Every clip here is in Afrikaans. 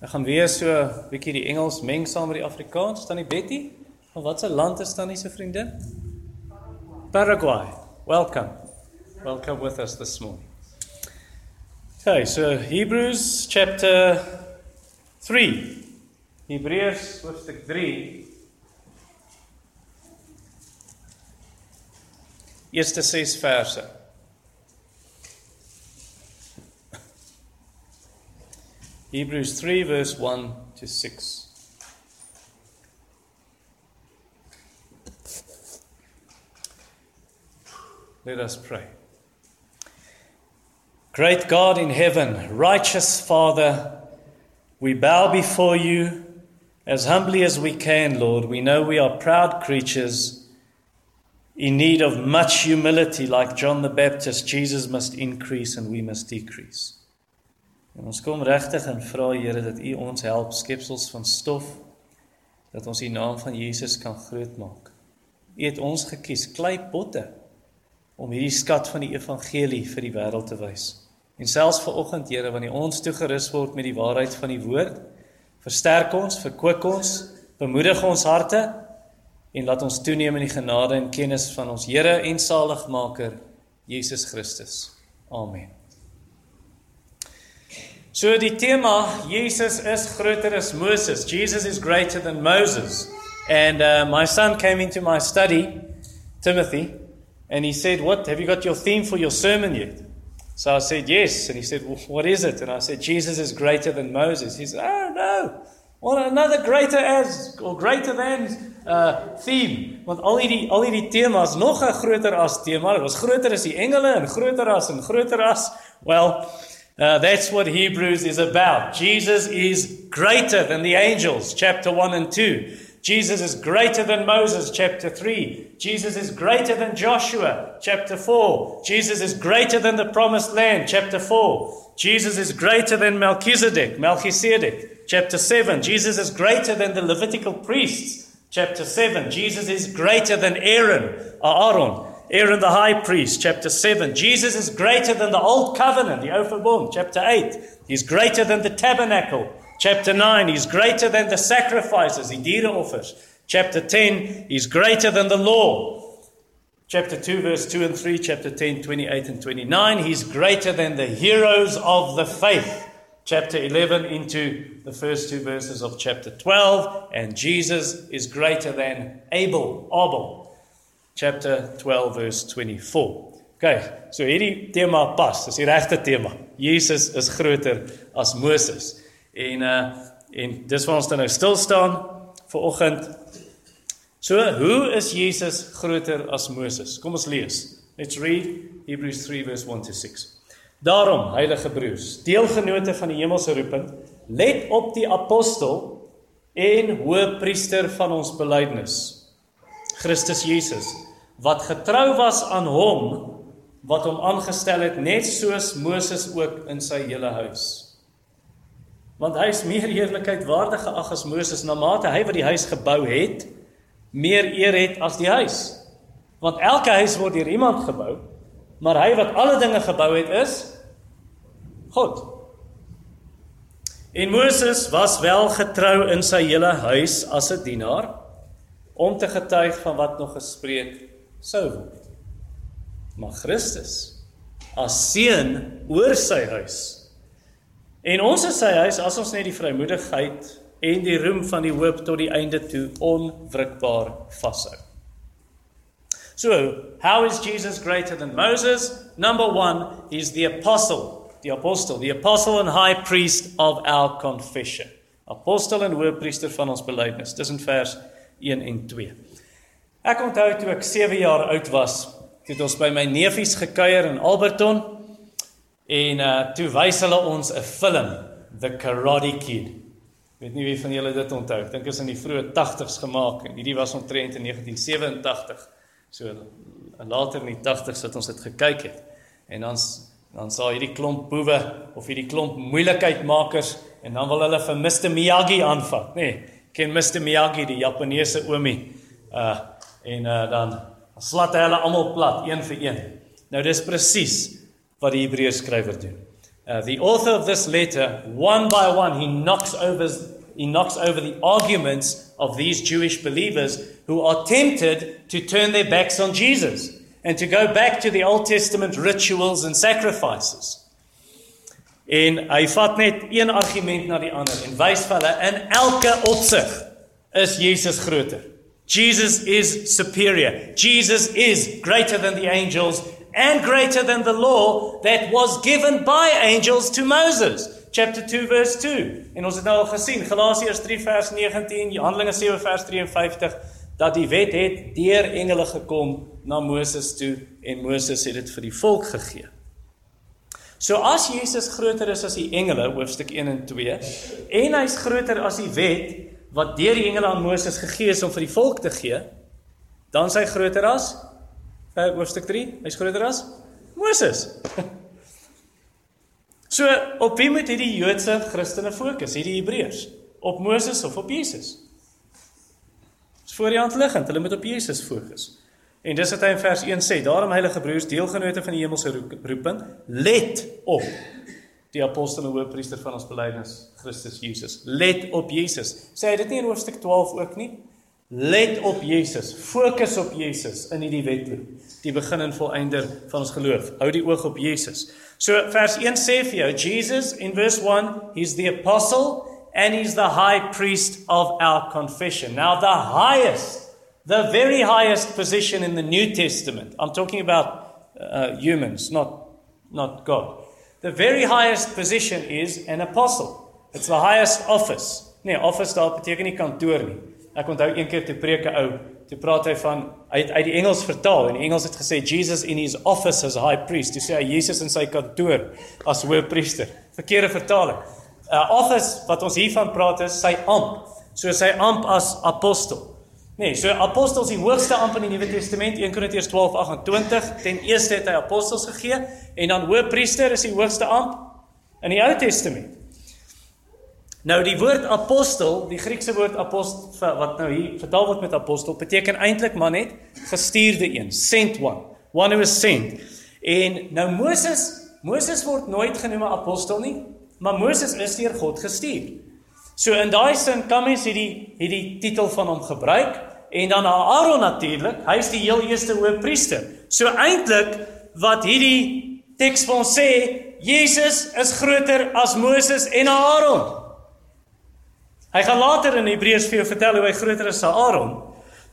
Ek gaan weer so 'n bietjie die Engels meng saam met die Afrikaans. Tannie Betty, van watter land is Tannie se vriendin? Paraguay. Welcome. Welcome with us this morning. Okay, so Hebrews chapter 3. Hebreërs hoofstuk 3. Eerste 6 verse. Hebrews 3, verse 1 to 6. Let us pray. Great God in heaven, righteous Father, we bow before you as humbly as we can, Lord. We know we are proud creatures in need of much humility, like John the Baptist. Jesus must increase and we must decrease. En ons kom regtig en vra Here dat U ons help skepsels van stof dat ons die naam van Jesus kan grootmaak. U het ons gekies kleipotte om hierdie skat van die evangelie vir die wêreld te wys. En selfs ver oggend Here wanneer ons toegerus word met die waarheid van die woord, versterk ons, verkoop ons, bemoedig ons harte en laat ons toeneem in die genade en kennis van ons Here en Saligmaker Jesus Christus. Amen. So die tema Jesus is groter as Moses. Jesus is greater than Moses. And uh, my son came into my study, Timothy, and he said, "What have you got your theme for your sermon yet?" So I said, "Yes." And he said, well, "What is it?" And I said, "Jesus is greater than Moses." He said, "Oh no." Well, another greater as or greater than uh theme. Want al hierdie al hierdie temas nog 'n groter as tema. Dit was groter as die engele en groter as en groter as. Well, Uh, that's what Hebrews is about. Jesus is greater than the angels, chapter 1 and 2. Jesus is greater than Moses, chapter 3. Jesus is greater than Joshua, chapter 4. Jesus is greater than the promised land, chapter 4. Jesus is greater than Melchizedek, Melchizedek, chapter 7. Jesus is greater than the Levitical priests, chapter 7. Jesus is greater than Aaron, Aaron, Aaron the high priest, chapter 7. Jesus is greater than the old covenant, the Ophir chapter 8. He's greater than the tabernacle, chapter 9. He's greater than the sacrifices, the diere offers. Chapter 10, he's greater than the law. Chapter 2, verse 2 and 3, chapter 10, 28 and 29. He's greater than the heroes of the faith. Chapter 11 into the first two verses of chapter 12. And Jesus is greater than Abel, Abel, chapter 12 verse 24. Okay, so hierdie tema pas, dis die regte tema. Jesus is groter as Moses. En uh en dis waar ons dan nou stil staan vir oggend. So, hoe is Jesus groter as Moses? Kom ons lees. Let's read Hebrews 3 verse 1 to 6. Daarom, heilige broers, deelgenote van die hemelse roeping, let op die apostel en hoëpriester van ons belydenis, Christus Jesus wat getrou was aan hom wat hom aangestel het net soos Moses ook in sy hele huis. Want hy is meer eerlikheid waardig geag as Moses na mate hy wat die huis gebou het meer eer het as die huis. Want elke huis word deur iemand gebou, maar hy wat alle dinge gebou het is God. En Moses was wel getrou in sy hele huis as 'n dienaar om te getuig van wat nog gespreek sou word. Maar Christus as seun oor sy huis. En ons is sy huis as ons net die vrymoedigheid en die roem van die hoop tot die einde toe onwrikbaar vashou. So, how is Jesus greater than Moses? Number 1, he's the apostle, the apostle, the apostle and high priest of our confession. Apostel en hoëpriester van ons belydenis. Dis in vers 1 en 2. Ek onthou toe ek 7 jaar oud was, het ons by my neefies gekuier in Alberton en uh toe wys hulle ons 'n film, The Karate Kid. Ek weet nie wie van julle dit onthou. Ek dink is in die vroeë 80's gemaak en hierdie was omtrent in 1987. So later in die 80's het ons dit gekyk het. En dan dan sá hierdie klomp boewe of hierdie klomp moeilikheidmakers en dan wil hulle vir Mr Miyagi aanvat, nê? Nee, ken Mr Miyagi, die Japaneese oomie. Uh en uh, dan slat hulle almal plat een vir een. Nou dis presies wat die Hebreërs skrywer doen. Uh, the author of this letter, one by one, he knocks over he knocks over the arguments of these Jewish believers who are tempted to turn their backs on Jesus and to go back to the Old Testament rituals and sacrifices. En hy vat net een argument na die ander en wys vir hulle in elke opsig is Jesus groter. Jesus is superior. Jesus is greater than the angels and greater than the law that was given by angels to Moses. Chapter 2 verse 2. En ons het nou al gesien Galasiërs 3 vers 19, Handelinge 7 vers 53 dat die wet het deur engele gekom na Moses toe en Moses het dit vir die volk gegee. So as Jesus groter is as die engele hoofstuk 1 en 2 en hy's groter as die wet wat deur die engele aan Moses gegee is om vir die volk te gee, dan sy groter as uh, hoofstuk 3, hy's groter as Moses. So op wie moet hierdie Joodse Christene fokus? Hierdie Hebreërs, op Moses of op Jesus? Dis voor die hand liggend, hulle moet op Jesus fokus. En dis wat hy in vers 1 sê: "Daarom heilige broers, deelgenote van die hemelse roeping, let op die apostel en hoofpriester van ons belydenis, Christus Jesus. Let op Jesus." Sê hy dit nie in hoofstuk 12 ook nie? Let op Jesus. Fokus op Jesus in hierdie wedloop. Die begin en volëinder van ons geloof. Hou die oog op Jesus. So vers 1 sê vir jou, Jesus in verse 1, he's the apostle and he's the high priest of our confession. Now the highest the very highest position in the New Testament. I'm talking about uh, humans, not, not God. The very highest position is an apostle. It's the highest office. Nee, office daar beteken nie kantoor nie. Ek onthou een keer toe preek 'n ou, toe praat hy van hy het uit die Engels vertaal en die Engels het gesê Jesus in his office as high priest. Dis sê hy Jesus in sy kantoor as hoëpriester. Verkeerde vertaling. 'n uh, Office wat ons hiervan praat is sy amp. So sy amp as apostel. Nee, so apostels die hoogste amp in die Nuwe Testament 1 Korintiërs 12:28. Ten eerste het hy apostels gegee en dan hoëpriester is die hoogste amp in die Ou Testament. Nou die woord apostel, die Griekse woord apostel wat nou hier vertaal word met apostel, beteken eintlik maar net gestuurde een, sent one, one who is sent. En nou Moses, Moses word nooit genoem 'n apostel nie, maar Moses is deur God gestuur. So in daai sin kan mens hierdie hierdie titel van hom gebruik en dan Aaron natuurlik, hy is die heel eerste hoëpriester. So eintlik wat hierdie teks vir ons sê, Jesus is groter as Moses en Aaron. Hy gaan later in Hebreërs vir jou vertel hoe hy groter is as Aaron.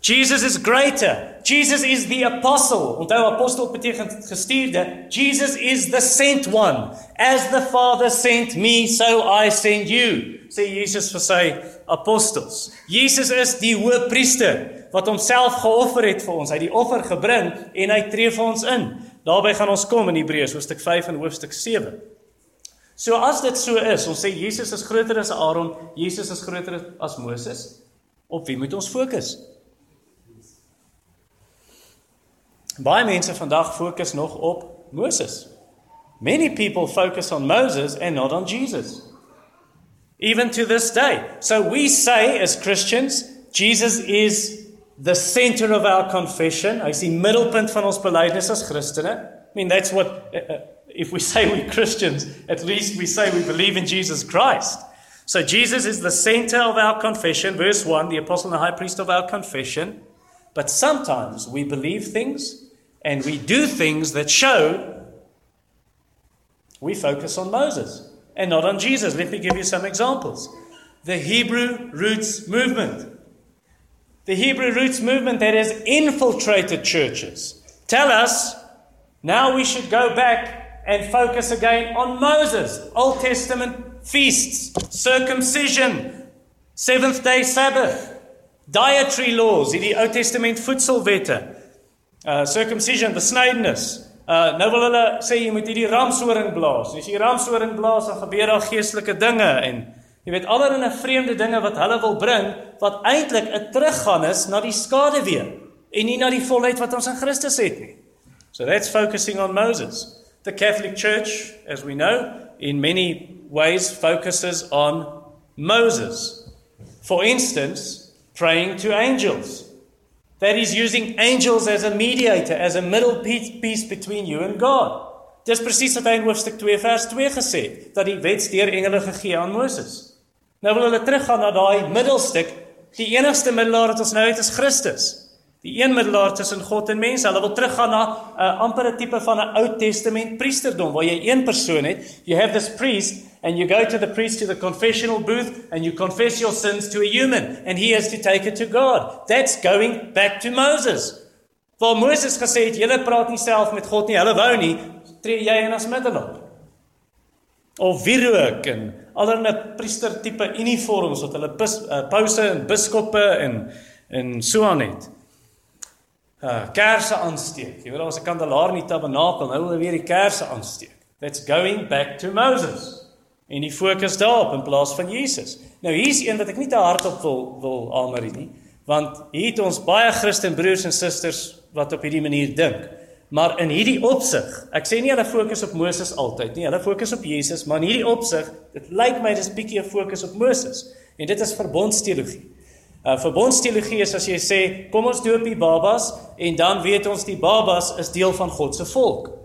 Jesus is greater. Jesus is the apostle. Onthou apostel beteken gestuurde. Jesus is the sent one. As the Father sent me, so I send you sê Jesus vir sy apostels. Jesus is die hoëpriester wat homself geoffer het vir ons. Hy het die offer gebring en hy tree vir ons in. Daarby gaan ons kom in Hebreërs hoofstuk 5 en hoofstuk 7. So as dit so is, ons sê Jesus is groter as Aaron, Jesus is groter as Moses. Op wie moet ons fokus? Baie mense vandag fokus nog op Moses. Many people focus on Moses and not on Jesus even to this day. So we say as Christians, Jesus is the center of our confession. Is die middelpunt van ons belydenis as Christene. I mean that's what uh, uh, if we say we're Christians, at least we say we believe in Jesus Christ. So Jesus is the center of our confession, verse 1, the apostle and the high priest of our confession. But sometimes we believe things and we do things that show we focus on Moses and not on Jesus. Let me give you some examples. The Hebrew roots movement. The Hebrew roots movement that has infiltrated churches tell us now we should go back and focus again on Moses, Old Testament feasts, circumcision, seventh day Sabbath, dietary laws, the Old Testament voedselwette, uh, circumcision, the besnydenis, Uh nou wil hulle sê jy moet hierdie ramshoring blaas. As jy ramshoring blaas, dan gebeur daar geestelike dinge en jy weet allerlei vreemde dinge wat hulle wil bring wat eintlik 'n teruggaan is na die skaduwee en nie na die volheid wat ons in Christus het nie. So that's focusing on Moses. The Catholic Church, as we know, in many ways focuses on Moses. For instance, praying to angels. That is using angels as a mediator, as a middle piece between you and God. Dis presies wat hy in hoofstuk 2 vers 2 gesê het, dat die wet deur engele gegee aan Moses. Nou wil hulle teruggaan na daai middelstuk. Die enigste middelaar wat ons nou het is Christus. Die een middelaar tussen God en mense. Hulle wil teruggaan na 'n uh, ampere tipe van 'n Ou Testament priesterdom waar jy een persoon het. You have this priest and you go to the priest to the confessional booth and you confess your sins to a human and he has to take it to God. That's going back to Moses. Waar Moses gesê het, julle praat nie self met God nie, hulle wou nie, tree jy in as middelaar. Of wierook en allerlei priester tipe uniforms wat hulle bis, uh, pouse en biskoppe en en so aan het. Uh kersse aansteek. Jy weet daar was 'n kandelaar in die tabernakel, nou wil hulle weer die kersse aansteek. That's going back to Moses. En die fokus daarop in plaas van Jesus. Nou hier's een wat ek nie te hardop wil wil aanmarie nie, want hier het ons baie Christen broers en susters wat op hierdie manier dink. Maar in hierdie opsig, ek sê nie hulle fokus op Moses altyd nie, hulle fokus op Jesus, maar in hierdie opsig, dit lyk my dis bietjie 'n fokus op Moses. En dit is verbondsteologie. Uh verbondsteologie is as jy sê, kom ons doop die babas en dan weet ons die babas is deel van God se volk.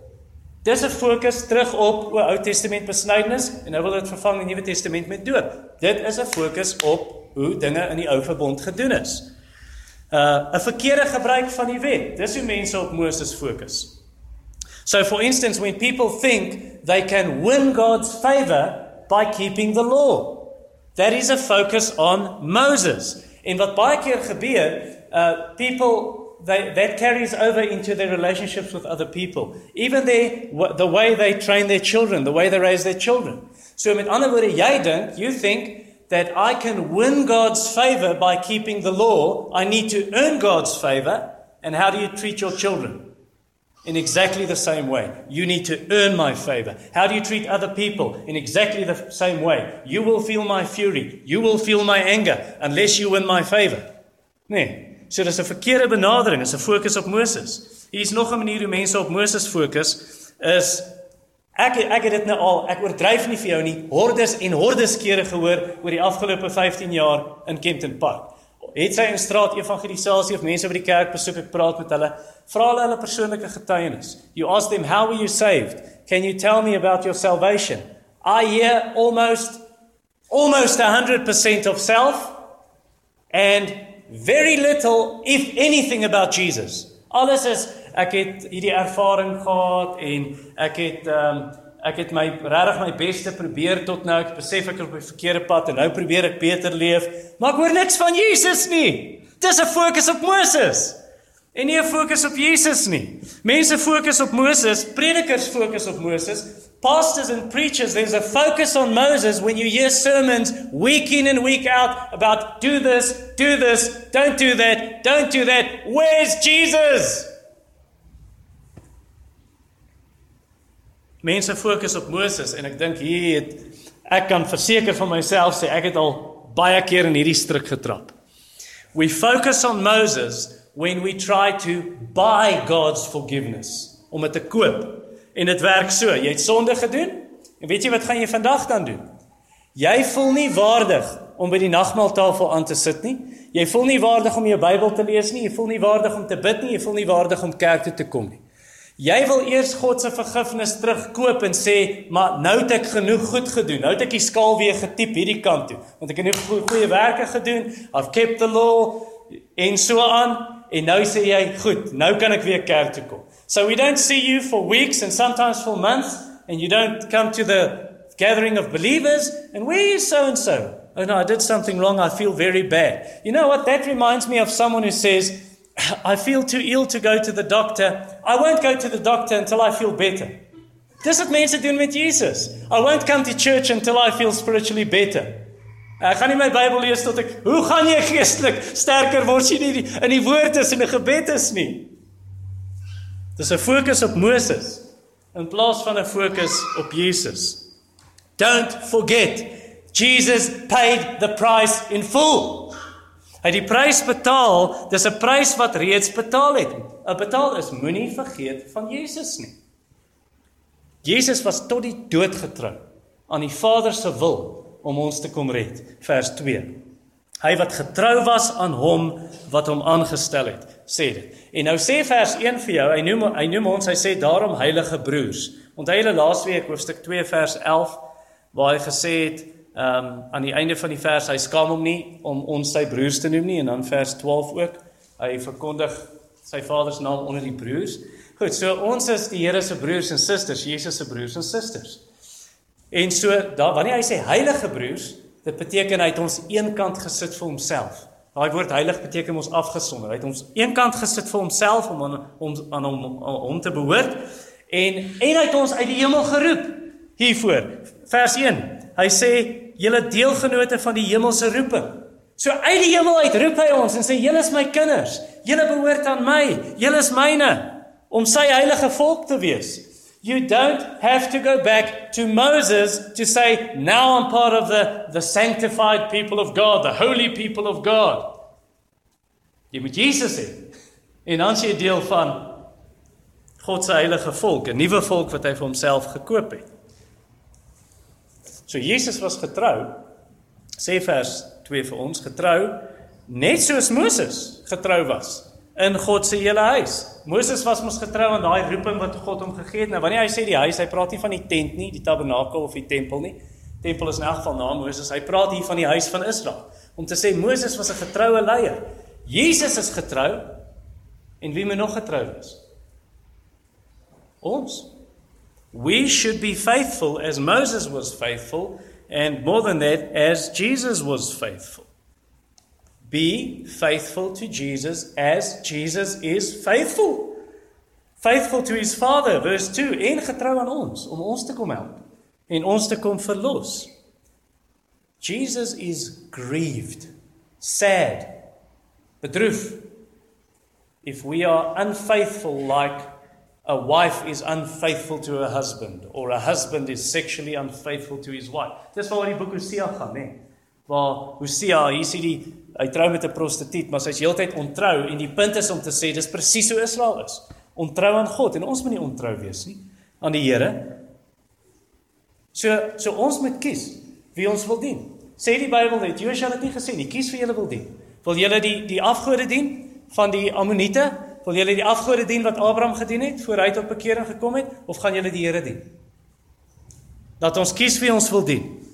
Dis 'n fokus terug op o Ou Testament besnydenis en nou wil dit vervang in die Nuwe Testament met doop. Dit is 'n fokus op hoe dinge in die Ou Verbond gedoen is uh 'n verkeerde gebruik van die wet. Dis hoe mense op Moses fokus. So for instance when people think they can win God's favor by keeping the law. That is a focus on Moses. En wat baie keer gebeur, uh people they that carries over into their relationships with other people. Even their the way they train their children, the way they raise their children. So met ander woorde, jy dink, you think that I can win God's favor by keeping the law. I need to earn God's favor. And how do you treat your children? In exactly the same way. You need to earn my favor. How do you treat other people? In exactly the same way. You will feel my fury. You will feel my anger unless you win my favor. Nee. So dis 'n verkeerde benadering, is 'n fokus op Moses. Hier's nog 'n manier hoe mense op Moses fokus is Ek ek het dit nou al, ek oordryf nie vir jou nie, hordes en hordes kere gehoor oor die afgelope 15 jaar in Kempton Park. Het sy in straat evangelisasie of mense by die kerk besoek ek praat met hulle, vra hulle hulle persoonlike getuienis. You ask them how were you saved? Can you tell me about your salvation? I hear almost almost 100% of self and very little if anything about Jesus. Alles is ek het hierdie ervaring gehad en ek het ehm um, ek het my regtig my beste probeer tot nou. Ek besef ek is op die verkeerde pad en nou probeer ek beter leef, maar ek hoor niks van Jesus nie. Dis 'n fokus op Moses. En nie 'n fokus op Jesus nie. Mense fokus op Moses, predikers fokus op Moses. Pastors and preachers, there's a focus on Moses when you hear sermons week in and week out about do this, do this, don't do that, don't do that. Where's Jesus? Mense fokus op Moses en ek dink hier het ek kan verseker van myself sê ek het al baie keer in hierdie struik getrap. We focus on Moses when we try to buy God's forgiveness om dit te koop. En dit werk so, jy het sonde gedoen en weet jy wat gaan jy vandag dan doen? Jy voel nie waardig om by die nagmaaltafel aan te sit nie. Jy voel nie waardig om jou Bybel te lees nie, jy voel nie waardig om te bid nie, jy voel nie waardig om kerk toe te kom nie. Jy wil eers God se vergifnis terugkoop en sê, "Maar nou het ek genoeg goed gedoen. Nou het ek die skaal weer getiep hierdie kant toe, want ek het genoeg goeie, goeie werke gedoen. I've kept the law en so aan." En nou sê jy, "Goed, nou kan ek weer kerk toe kom." So we don't see you for weeks and sometimes for months and you don't come to the gathering of believers and where is so and so? Oh no, I did something wrong. I feel very bad. You know what? That reminds me of someone who says, I feel too ill to go to the doctor. I won't go to the doctor until I feel better. Dis wat mense doen met Jesus. I won't come to church until I feel spiritually better. Ek gaan nie my Bybel lees tot ek hoe gaan jy geestelik sterker word as jy nie in die woord is en 'n gebed is nie. Dis 'n fokus op Moses in plaas van 'n fokus op Jesus. Don't forget Jesus paid the price in full. Hy het die prys betaal, dis 'n prys wat reeds betaal het. 'n Betaal is moenie vergeet van Jesus nie. Jesus was tot die dood getrou aan die Vader se wil om ons te kom red. Vers 2. Hy wat getrou was aan hom wat hom aangestel het, sê dit. En nou sê vers 1 vir jou, hy noem hy noem ons, hy sê daarom heilige broers. Onthou julle laasweek hoofstuk 2 vers 11 waar hy gesê het ehm um, aan die einde van die vers hy skaam hom nie om ons sy broers te noem nie en dan vers 12 ook hy verkondig sy vader se naam onder die broers. Goed, so ons is die Here se broers en susters, Jesus se broers en susters. En so daar wanneer hy sê heilige broers, dit beteken hy het ons eenkant gesit vir homself. Daai woord heilig beteken ons afgesonder. Hy het ons eenkant gesit vir homself om aan om aan hom om te behoort en en hy het ons uit die hemel geroep hiervoor. Vers 1. Hy sê julle deelgenote van die hemelse roeping. So uit die hemel uit roep hy ons en sê julle is my kinders. Julle behoort aan my. Julle is myne om sy heilige volk te wees. You don't have to go back to Moses to say, now I'm part of the, the sanctified people of God, the holy people of God. Jy moet Jesus hê. En dan sê jy deel van God se heilige volk, 'n nuwe volk wat hy vir homself gekoop het. So Jesus was getrou, sê vers 2 vir ons, getrou net soos Moses getrou was in God se hele huis. Moses was mos getrou aan daai roeping wat God hom gegee het. Nou wanneer hy sê die huis, hy praat nie van die tent nie, die tabernakel of die tempel nie. Tempel is in elk geval na Moses. Hy praat hier van die huis van Israel. Om te sê Moses was 'n getroue leier. Jesus is getrou en wie moet nog getrou wees? Ons. We should be faithful as Moses was faithful and more than that as Jesus was faithful. Be faithful to Jesus as Jesus is faithful. Faithful to his Father, verse 2, en getrou aan ons om ons te kom help en ons te kom verlos. Jesus is grieved, sad, bedroef if we are unfaithful like a wife is unfaithful to her husband or a husband is sexually unfaithful to his wife. Dis waar die boek Hosea gaan, hè. Waar Hosea, hier sien die hy trou met 'n prostituut, maar sy's heeltyd ontrou en die punt is om te sê dis presies so Israel is. Ontrou aan God en ons moet nie ontrou wees nie aan die Here. So so ons moet kies wie ons wil dien. Sê die Bybel net, Josua het dit nie gesê nie, kies vir julle wil dien. Wil julle die die afgode dien van die Ammoniete? Wil julle die afgode dien wat Abraham gedien het voor hy tot bekering gekom het of gaan julle die Here dien? Dat ons kies wie ons wil dien.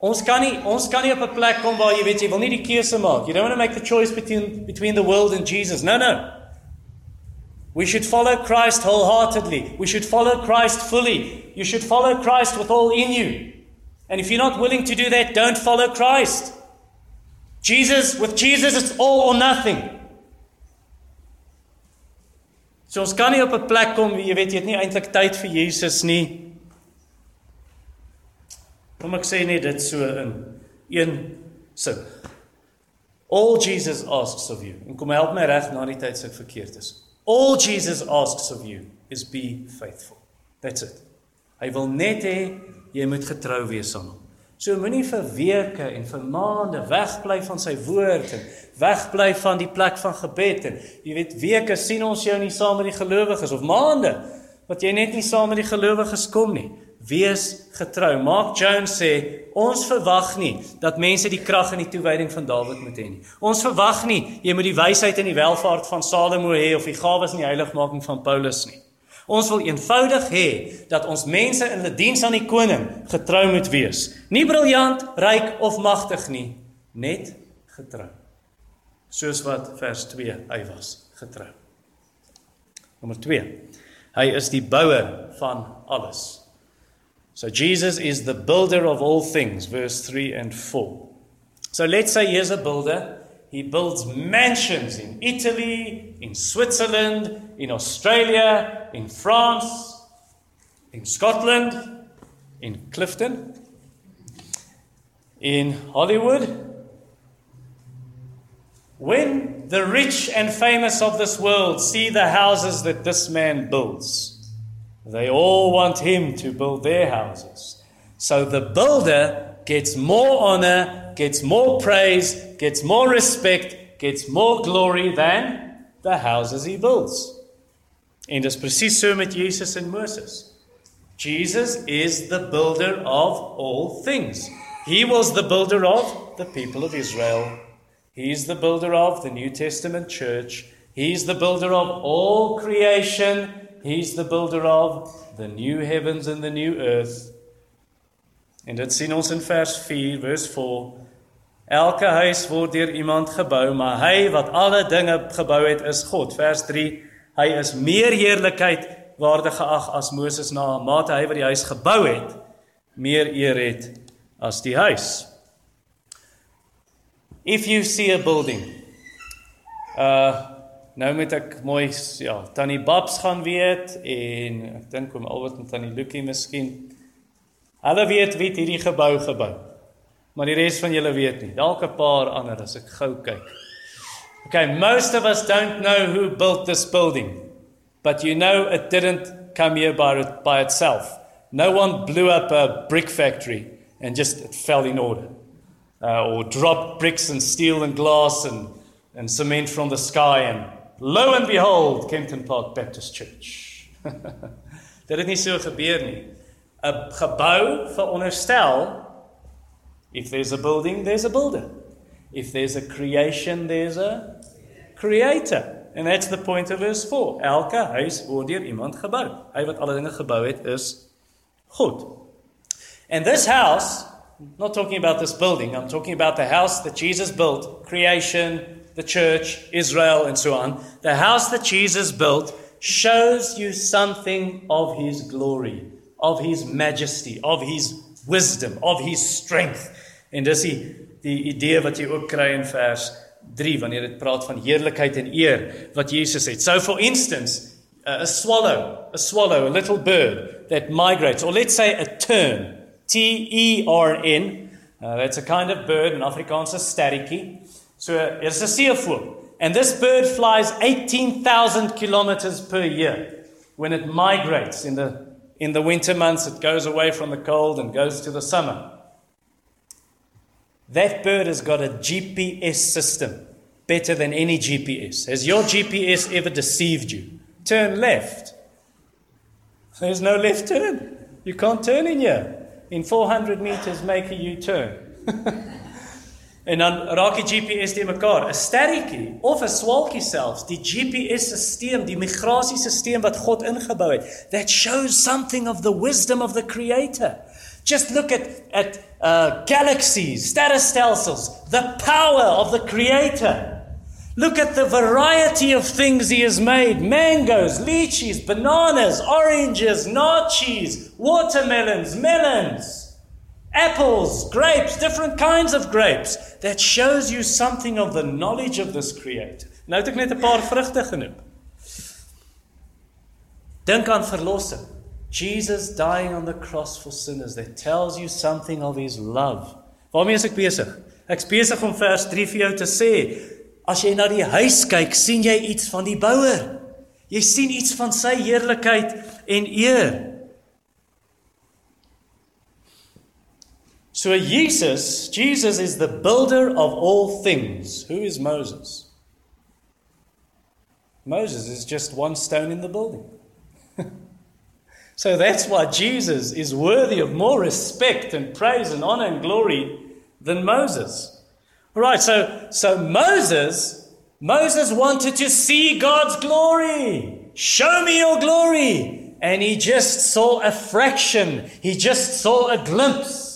Ons kan nie ons kan nie op 'n plek kom waar jy weet jy wil nie die keuse maak. You don't want to make the choice between between the world and Jesus. No, no. We should follow Christ wholeheartedly. We should follow Christ fully. You should follow Christ with all in you. And if you're not willing to do that, don't follow Christ. Jesus, with Jesus it's all or nothing. So ons kan nie op 'n plek kom jy weet jy het nie eintlik tyd vir Jesus nie. Kom ek sê net dit so in een sin. All Jesus asks of you. En kom help my reg na die tyd se verkeerd is. All Jesus asks of you is be faithful. That's it. Hy wil net hê jy moet getrou wees aan hom. So moenie vir weke en vir maande wegbly van sy woord en wegbly van die plek van gebed en jy weet weke sien ons jou nie saam met die gelowiges of maande wat jy net nie saam met die gelowiges kom nie. Wees getrou. Mark Jones sê ons verwag nie dat mense die krag en die toewyding van Dawid moet hê nie. Ons verwag nie jy moet die wysheid en die welvaart van Salomo hê of die gawes en die heiligmaking van Paulus nie. Ons wil eenvoudig hê dat ons mense in die diens aan die koning getrou moet wees. Nie briljant, ryk of magtig nie, net getrou. Soos wat vers 2 hy was, getrou. Nommer 2. Hy is die bouer van alles. So Jesus is the builder of all things, verse 3 and 4. So let's say here's a builder. He builds mansions in Italy, in Switzerland, in Australia, in France, in Scotland, in Clifton, in Hollywood. When the rich and famous of this world see the houses that this man builds, they all want him to build their houses. So the builder gets more honor, gets more praise, gets more respect, gets more glory than the houses he builds. En dis presies so met Jesus en Moses. Jesus is the builder of all things. He was the builder of the people of Israel. He's the builder of the New Testament church. He's the builder of all creation he's the builder of the new heavens and the new earth. En dit sien ons in vers 4 vers 4. Elke huis word deur iemand gebou, maar hy wat alle dinge gebou het is God. Vers 3. Hy is meer heerlikheid waardig geag as Moses na mate hy wat die huis gebou het meer eer het as die huis. If you see a building uh nou moet ek mooi ja, tannie Babs gaan weet en ek dink oom Albert en tannie Lukie miskien. Hulle weet wie hierdie gebou gebou. Maar die res van julle weet nie. Dalk 'n paar ander as ek gou kyk. Okay, most of us don't know who built this building. But you know it didn't come here by by itself. No one blew up a brick factory and just it fell in order. Uh, or dropped bricks and steel and glass and, and cement from the sky and lo and behold Kempton Park Baptist Church. Dit het nie so gebeur nie. 'n Gebou veronderstel if there's a building there's a builder. If there's a creation there's a creator. And that's the point of verse 4. Elke huis word deur iemand gebou. Hy wat alle dinge gebou het is God. And this house, not talking about this building, I'm talking about the house that Jesus built, creation, the church, Israel, and so on. The house that Jesus built shows you something of his glory, of his majesty, of his wisdom, of his strength. En dis die die idee wat jy ook kry in vers 3 wanneer dit praat van heerlikheid en eer wat Jesus het. So for instance, a swallow, a swallow, a little bird that migrates, or let's say a tern, T E R N. Uh, that's a kind of bird in Afrikaans, a sterretjie. So it's a seevoël. And this bird flies 18,000 kilometers per year. When it migrates in the, in the winter months, it goes away from the cold and goes to the summer. That bird has got a GPS system better than any GPS. Has your GPS ever deceived you? Turn left. There's no left turn. You can't turn in here. In 400 meters, make a U turn. en dan raak die GPS te mekaar. 'n Sterretjie of 'n swalkie selfs, die GPS-stelsel, die migrasiesisteem wat God ingebou het, that shows something of the wisdom of the creator. Just look at at uh, galaxies, sterrenstelsels, the power of the creator. Look at the variety of things he has made mangoes, lychees, bananas, oranges, nachos, watermelons, melons, apples, grapes, different kinds of grapes. That shows you something of the knowledge of this creator. Nou het ek net 'n paar vrugte genoem. Dink aan verlossing. Jesus dying on the cross for sinners that tells you something of his love. Waarmee is ek besig? Ek's besig om vers 3 vir jou te sê As jy na die huis kyk, sien jy iets van die bouer. Jy sien iets van sy heerlikheid en eer. So Jesus, Jesus is the builder of all things. Who is Moses? Moses is just one stone in the building. so that's why Jesus is worthy of more respect and praise and honor and glory than Moses. Right, so so Moses Moses wanted to see God's glory. Show me your glory. And he just saw a fraction. He just saw a glimpse.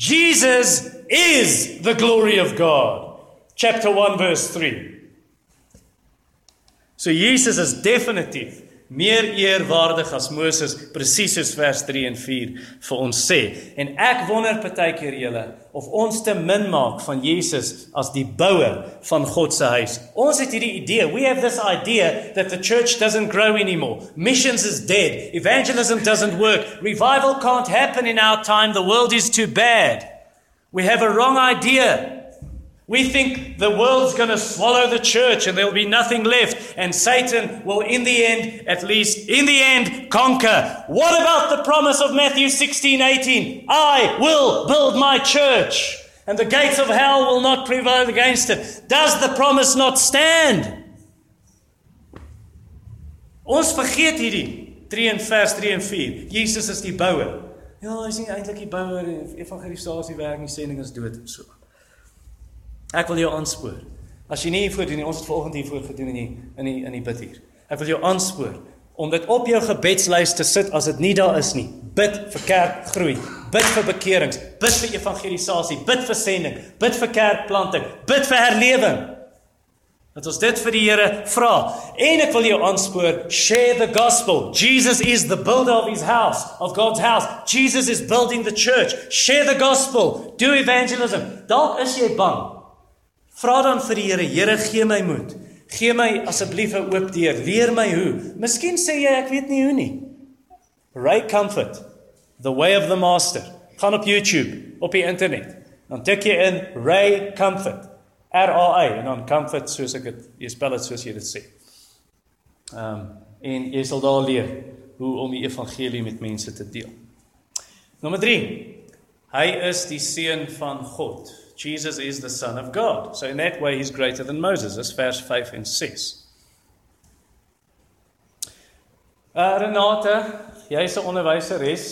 Jesus is the glory of God. Chapter 1 verse 3. So Jesus is definitive meer eerwaardig as Moses presies soos vers 3 en 4 vir ons sê. En ek wonder partykeer julle of ons te min maak van Jesus as die bouer van God se huis. Ons het hierdie idee. We have this idea that the church doesn't grow anymore. Missions is dead. Evangelism doesn't work. Revival can't happen in our time. The world is too bad. We have a wrong idea. We think the world's going to swallow the church and there'll be nothing left, and Satan will, in the end, at least in the end, conquer. What about the promise of Matthew 16 18? I will build my church, and the gates of hell will not prevail against it. Does the promise not stand? Ons vergeet hierdie 3 in vers 3 en 4. Jesus is die bouer. Ja, hy is nie eintlik die bouer nie. Evangelisasie werk nie, sending is dood en so. Ek wil jou aanspoor. As jy nie hiervoor doen nie, ons het vanoggend hiervoor gedoen in die in die in die bid hier. Ek wil jou aanspoor om dit op jou gebedslys te sit as dit nie daar is nie. Bid vir kerkgroei, bid vir bekerings, bid vir evangelisasie, bid vir sending, bid vir kerkplanting, bid vir herlewing. Dat ons dit vir die Here vra. En ek wil jou aanspoor, share the gospel. Jesus is the builder of his house, of God's house. Jesus is building the church. Share the gospel. Do evangelism. Dalk is jy bang. Vra dan vir die Here, Here gee my moed. Gee my asseblief 'n oop deur. Leer my hoe. Miskien sê jy ek weet nie hoe nie. Ray Comfort, The Way of the Master. Gaan op YouTube, op die internet. Dan tik jy in Ray Comfort. R A Y en dan comfort soos ek dit jy spel dit soos jy dit sê. Ehm um, en jy sal daar leer hoe om die evangelie met mense te deel. Nommer 3. Hy is die seun van God. Jesus is the son of God. So in that way he's greater than Moses. That's verse 5 and 6. Uh Renate, jy's 'n onderwyseres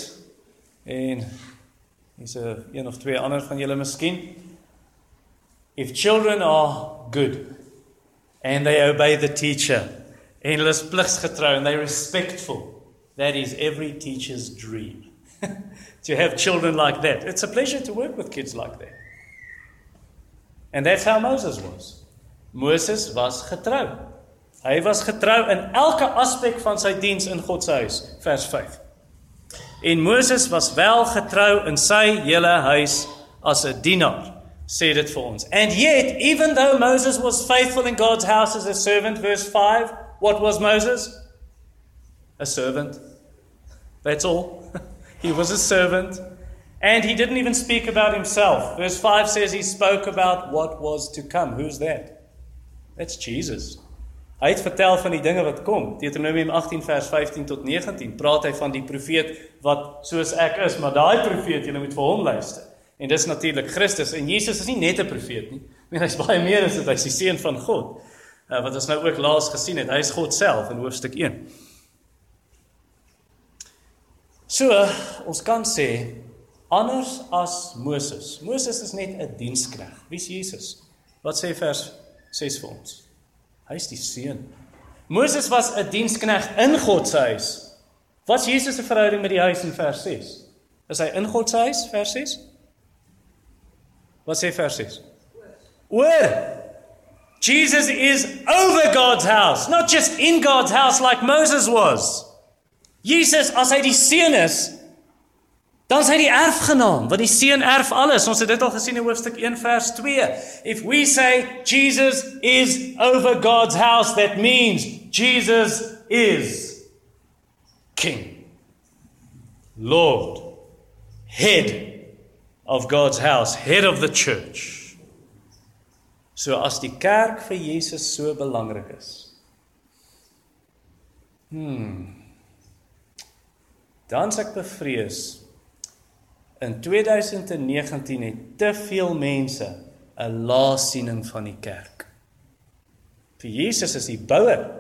en hier's 'n een of twee ander van julle miskien. If children are good and they obey the teacher en hulle is pligsgetrou and they're respectful, that is every teacher's dream. to have children like that. It's a pleasure to work with kids like that. And that's how Moses was. Moses was getrou. Hy was getrou in elke aspek van sy diens in God se huis, vers 5. En Moses was wel getrou in sy hele huis as 'n dienaar sê dit vir ons. And yet, even though Moses was faithful in God's house as a servant, verse 5, what was Moses? A servant. That's all. he was a servant. And he didn't even speak about himself. Verse 5 says he spoke about what was to come. Who's that? That's Jesus. Hy het vertel van die dinge wat kom. Deuteronomium 18 vers 15 tot 19 praat hy van die profeet wat soos ek is, maar daai profeet jy moet vir hom luister. En dis natuurlik Christus en Jesus is nie net 'n profeet nie. Nee, hy's baie meer as dit, hy's die seun van God. Uh, wat ons nou ook laas gesien het, hy's God self in hoofstuk 1. So, ons kan sê anders as Moses. Moses is net 'n dienskneg. Wie's Jesus? Wat sê vers 6 vir ons? Hy's die seun. Moses was 'n dienskneg in God se huis. Wat's Jesus se verhouding met die huis in vers 6? Is hy in God se huis vers 6? Wat sê vers 6? Oor. Jesus is over God's house, not just in God's house like Moses was. Jesus as hy die seun is, dan is hy die erfgenaam, want die seun erf alles. Ons het dit al gesien in hoofstuk 1 vers 2. If we say Jesus is over God's house, that means Jesus is king. Lord, head of God's house, head of the church. So as die kerk vir Jesus so belangrik is. Hmm. Dan s'ek bevrees in 2019 het te veel mense 'n laasiening van die kerk. Vir Jesus is die bouer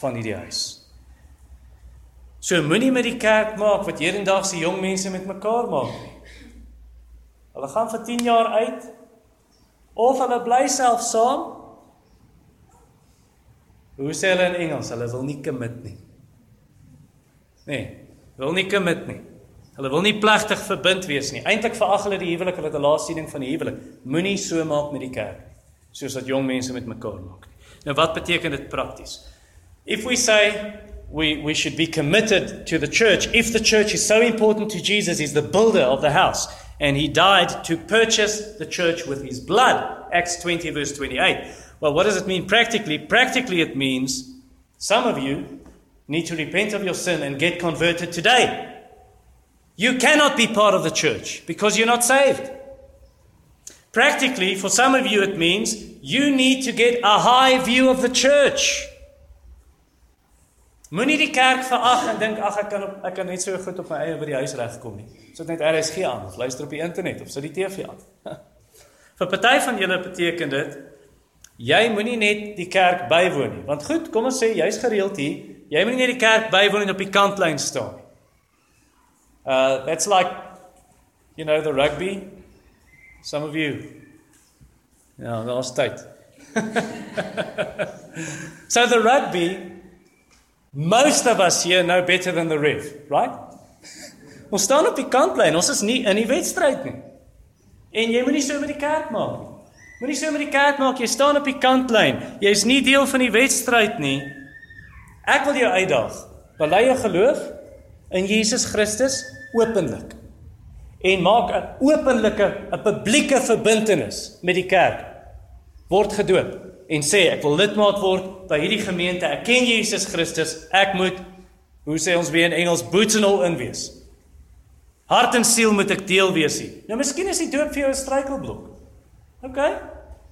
van hierdie huis. So moenie met die kerk maak wat hedendaagse jong mense met mekaar maak nie. Hulle gaan vir 10 jaar uit of hulle bly self saam. Hoe sê hulle in Engels? Hulle wil nie commit nie. Nee, wil nie commit nie. Hulle wil nie plegtig verbind wees nie. Eintlik verag hulle die huwelik, hulle het 'n laassiening van die huwelik. Moenie so maak met die kerk soos wat jong mense met mekaar maak nie. Nou wat beteken dit prakties? If we say we we should be committed to the church, if the church is so important to Jesus, he's the builder of the house and he died to purchase the church with his blood. Acts 20, verse 28. Well, what does it mean practically? Practically, it means some of you need to repent of your sin and get converted today. You cannot be part of the church because you're not saved. Practically, for some of you, it means you need to get a high view of the church. Moenie die kerk verag en dink ag ek kan op ek kan net so goed op my eie by die huis regkom nie. Sit net RSG aan of luister op die internet of sit die TV aan. Vir party van julle beteken dit jy moenie net die kerk bywoon nie. Want goed, kom ons sê jy's gereeld hier, jy moenie net die kerk bywoon en op die kantlyn staan nie. Uh that's like you know the rugby. Some of you Ja, daar's tyd. so the rugby Most of us here know better than the ref, right? Ons staan op die kantlyn. Ons is nie in die wedstryd nie. En jy moenie so met die kerk maak nie. Moenie so met die kerk maak. Jy staan op die kantlyn. Jy's nie deel van die wedstryd nie. Ek wil jou uitdaag. Bely jou geloof in Jesus Christus openlik. En maak 'n openlike, 'n publieke verbintenis met die kerk. Word gedoop en sê ek wil lidmaat word by hierdie gemeente. Ek ken Jesus Christus. Ek moet hoe sê ons weer in Engels boots and all in wees. Hart en siel moet ek deel wees hier. Nou miskien is die doop vir jou 'n struikelblok. OK.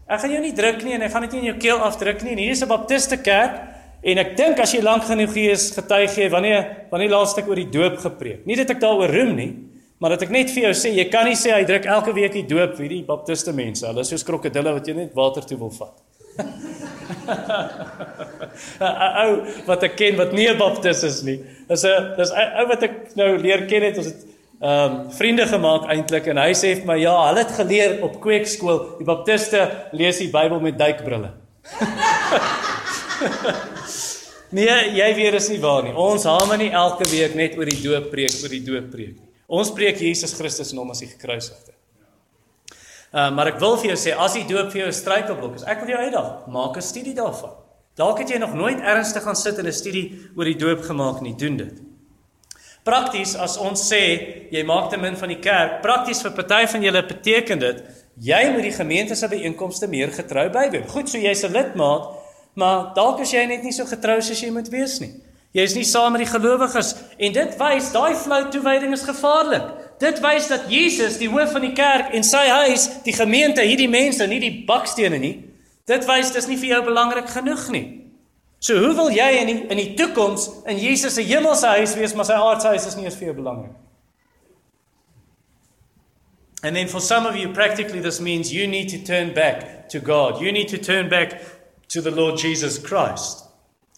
Ek gaan jou nie druk nie en ek gaan dit nie in jou keel afdruk nie. En hier is 'n baptiste kerk en ek dink as jy lank genoeg hier is getuig gee wanneer wanneer laas ek oor die doop gepreek. Nie dat ek daaroor roem nie, maar dat ek net vir jou sê jy kan nie sê hy druk elke week die doop hierdie baptiste mense. Hulle is soos krokodille wat jy net water toe wil vat. ou wat ek ken wat nie 'n baptist is nie. Dis 'n dis ou wat ek nou leer ken het ons het ehm um, vriende gemaak eintlik en hy sê vir my ja, hulle het geleer op kweekskool, die baptiste lees die Bybel met duikbrille. nee, jy weet is nie waar nie. Ons hamer nie elke week net oor die doop preek, oor die doop preek. Ons preek Jesus Christus en hom as die gekruisigde. Uh, maar ek wil vir jou sê as die doop vir jou 'n struikelblok is, ek wil jou uitdaag, maak 'n studie daarvan. Dalk het jy nog nooit ernstig gaan sit en 'n studie oor die doop gemaak nie, doen dit. Prakties as ons sê jy maak te min van die kerk, prakties vir party van julle beteken dit jy moet die gemeente se byeenkomste meer getrou bywoon. Goed, so jy's 'n lidmaat, maar dalk is jy net nie so getrou soos jy moet wees nie. Jy's nie saam met die gelowiges en dit wys daai flou toewyding is gevaarlik. Dit wys dat Jesus, die hoof van die kerk en sy huis, die gemeente, hierdie mense, nie die bakstene nie. Dit wys dis nie vir jou belangrik genoeg nie. So hoe wil jy in die, in die toekoms in Jesus se hemelse huis wees, maar sy aardse huis is nie eens vir jou belangrik? And then for some of you practically this means you need to turn back to God. You need to turn back to the Lord Jesus Christ.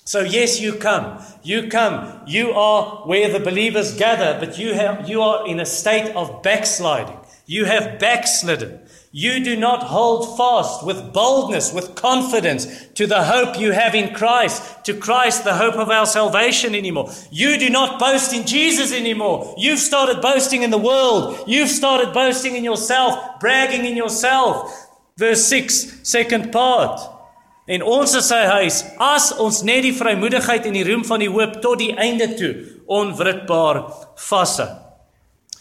So yes, you come. You come. You are where the believers gather, but you have you are in a state of backsliding. You have backslidden. You do not hold fast with boldness, with confidence to the hope you have in Christ, to Christ, the hope of our salvation anymore. You do not boast in Jesus anymore. You've started boasting in the world. You've started boasting in yourself, bragging in yourself. Verse 6, second part. En ons is sy huis as ons net die vrymoedigheid en die roem van die hoop tot die einde toe onwrikbaar vashou.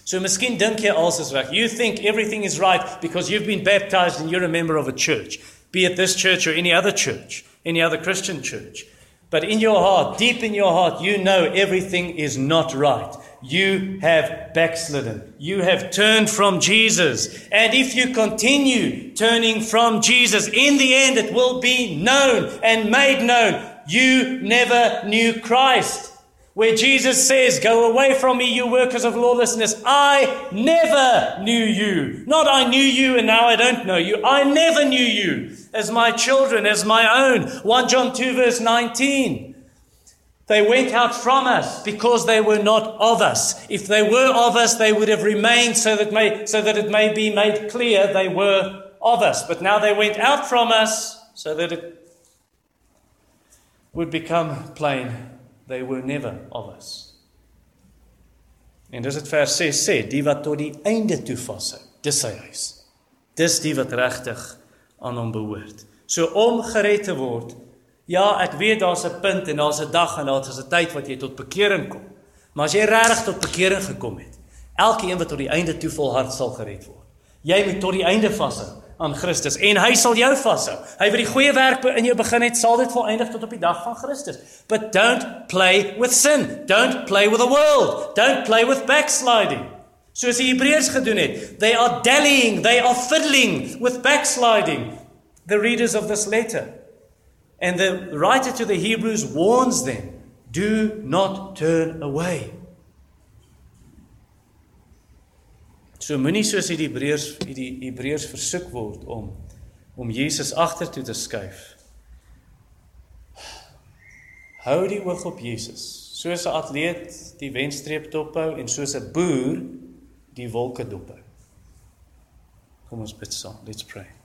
So miskien dink jy alles is reg. You think everything is right because you've been baptized and you're a member of a church, be it this church or any other church, any other Christian church. But in your heart, deep in your heart, you know everything is not right. You have backslidden. You have turned from Jesus. And if you continue turning from Jesus, in the end it will be known and made known. You never knew Christ where Jesus says, Go away from me, you workers of lawlessness. I never knew you. Not I knew you and now I don't know you. I never knew you as my children, as my own. 1 John 2, verse 19. They went out from us because they were not of us. If they were of us, they would have remained so that, may, so that it may be made clear they were of us. But now they went out from us so that it would become plain they were never of us. En dis dit vers 6 sê, die wat tot die einde toe vashou, dis sy huis. Dis die wat regtig aan hom behoort. So om gered te word, ja, ek weet daar's 'n punt en daar's 'n dag en daar's 'n tyd wat jy tot bekering kom. Maar as jy regtig tot bekering gekom het, elkeen wat tot die einde toe volhard sal gered word. Jy moet tot die einde vashou aan Christus en hy sal jou vashou. Hy wat die goeie werk in jou begin het, sal dit volëindig tot op die dag van Christus. But don't play with sin. Don't play with the world. Don't play with backsliding. Soos die Hebreërs gedoen het. They are dallying, they are fiddling with backsliding. The readers of this letter. And the writer to the Hebrews warns them, do not turn away. So moenie soos hierdie Hebreërs hierdie Hebreërs versoek word om om Jesus agtertoe te skuif. Hou die oog op Jesus. Soos 'n atleet die wenstreep dophou en soos 'n boer die wolke dophou. Kom ons bid saam. Let's pray.